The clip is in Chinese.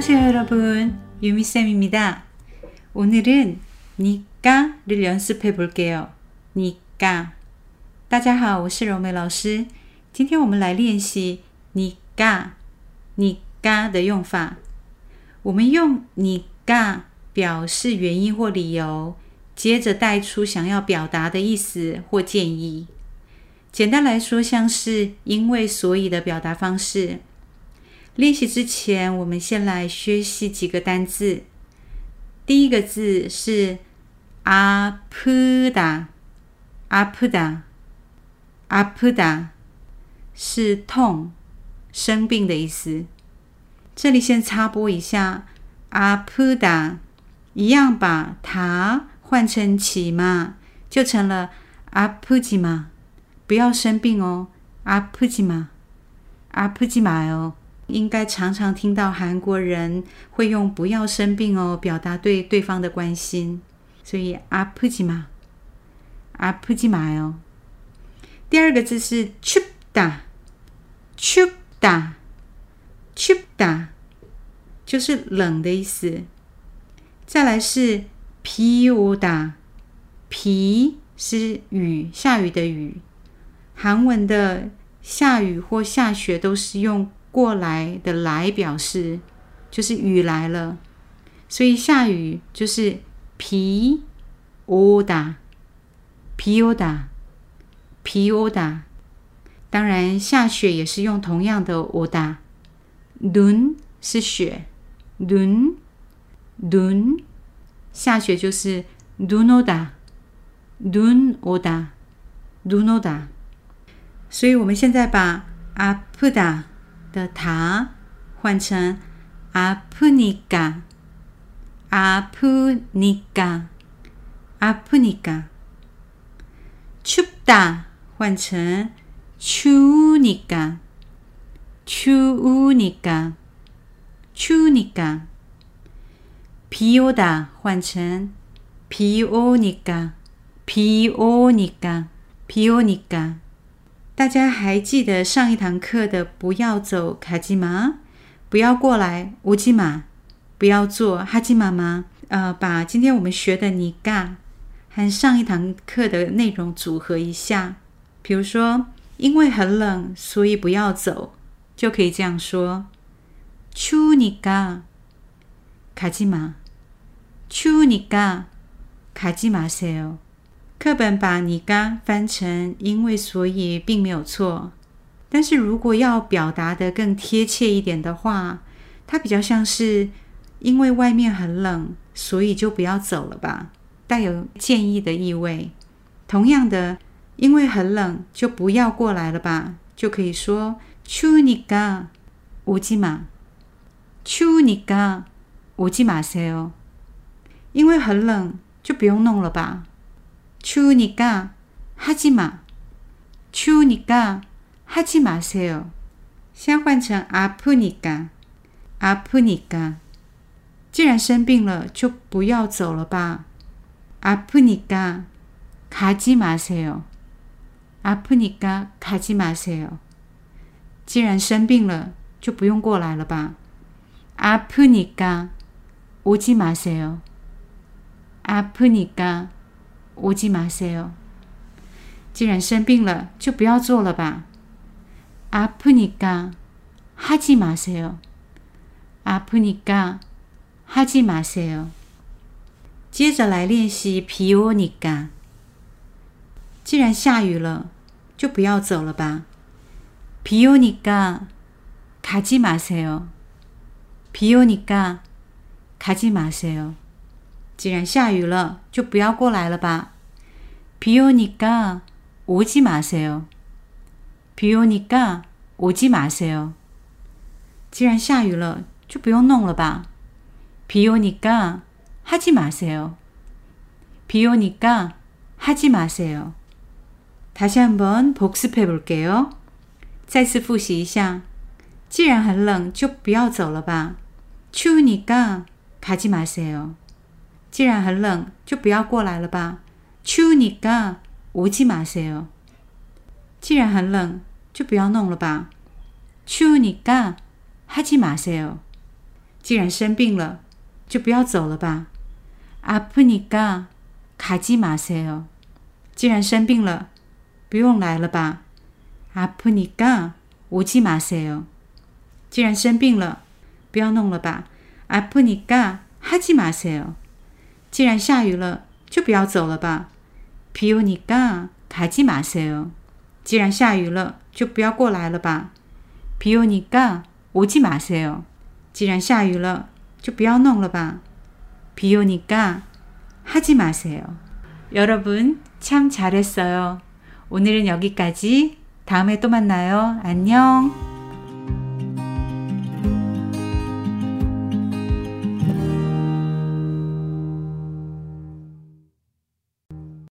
안녕하세요 여러분 유미쌤입니다. 오늘은 니까를 연습해 볼게요. 니까 大家好，我是柔美老师。今天我们来练习你嘎你嘎的用法。我们用 니까 表示原因或理由，接着带出想要表达的意思或建议。简单来说，像是因为、所以的表达方式。 练习之前，我们先来学习几个单字。第一个字是阿普达，阿普达，阿普达是痛、生病的意思。这里先插播一下，阿普达一样把塔换成起嘛，就成了阿普吉嘛。不要生病哦，阿普吉嘛，阿普吉嘛哦。应该常常听到韩国人会用“不要生病哦”表达对对方的关心，所以阿普吉玛，阿普吉玛哦。第二个字是 “chup”，“chup”，“chup”，“chup”，就是冷的意思。再来是 “pi”，“oda”，“ 皮”是雨，下雨的雨。韩文的下雨或下雪都是用。过来的来表示就是雨来了，所以下雨就是皮欧达皮欧达皮欧达。当然下雪也是用同样的欧达。눈是雪，눈눈下雪就是눈오다눈오다눈오다所以我们现在把아프다 的다换成아프니까아프니까아프니까춥다换成추우니까추우니까추우니까비오다换成비오니까비오니까비오니까 大家还记得上一堂课的“不要走卡基玛”，不要过来乌基玛，不要做哈基玛吗？呃，把今天我们学的尼嘎和上一堂课的内容组合一下。比如说，因为很冷，所以不要走，就可以这样说：추니까가지 마， 추니까가지마세요。 课本把你嘎翻成因为所以并没有错，但是如果要表达的更贴切一点的话，它比较像是因为外面很冷，所以就不要走了吧，带有建议的意味。同样的，因为很冷就不要过来了吧，就可以说추니까오지마추니까오지마세 요。 因为很冷就不用弄了吧。 추우니까하지 마， 추우니까하지마세 요。 先换成아프니 까， 아프니 까。 既然生病了，就不要走了吧。아프니까가지마세 요， 아프니까가지마세 요。 既然生病了，就不用过来了吧。아프니까오지마세 요， 아프니 까。 오지마세 요。 既然生病了，就不要做了吧。아프니까하지마세 요。 아프니까하지마세 요。 接着来练习비오니 까。 既然下雨了，就不要走了吧。비오니까가지마세 요。 비오니까가지마세 요。 既然下雨了，就不要过来了吧。 비오니까오지마세 요。 비오니까오지마세 요。 既然下雨了，就不用弄了吧。비오니까하지마세 요。 비오니까하지마세 요。 다시한번복습해볼게 요。 再次复习一下。既然很冷，就不要走了吧。추우니까가지마세 요。 既然很冷，就不要过来了吧。 추우니까오지마세 요。 既然很冷，就不要弄了吧。추우니까하지마세 요。 既然生病了，就不要走了吧。아프니까가지마세요。既然生病了，不用来了吧。아프니까오지마세 요。 既然生病了，不要弄了吧。아프니까하지마세 요。 既然下雨了，就不要走了吧。 비오니까가지마세 요。 既然下雨了，就不要过来了吧。비오니까오지마세 요。 既然下雨了，就不要弄了吧。비오니까하지마세 요。 여러분참잘했어요 오늘은 여기까지. 다음에 또 만나요. 안녕.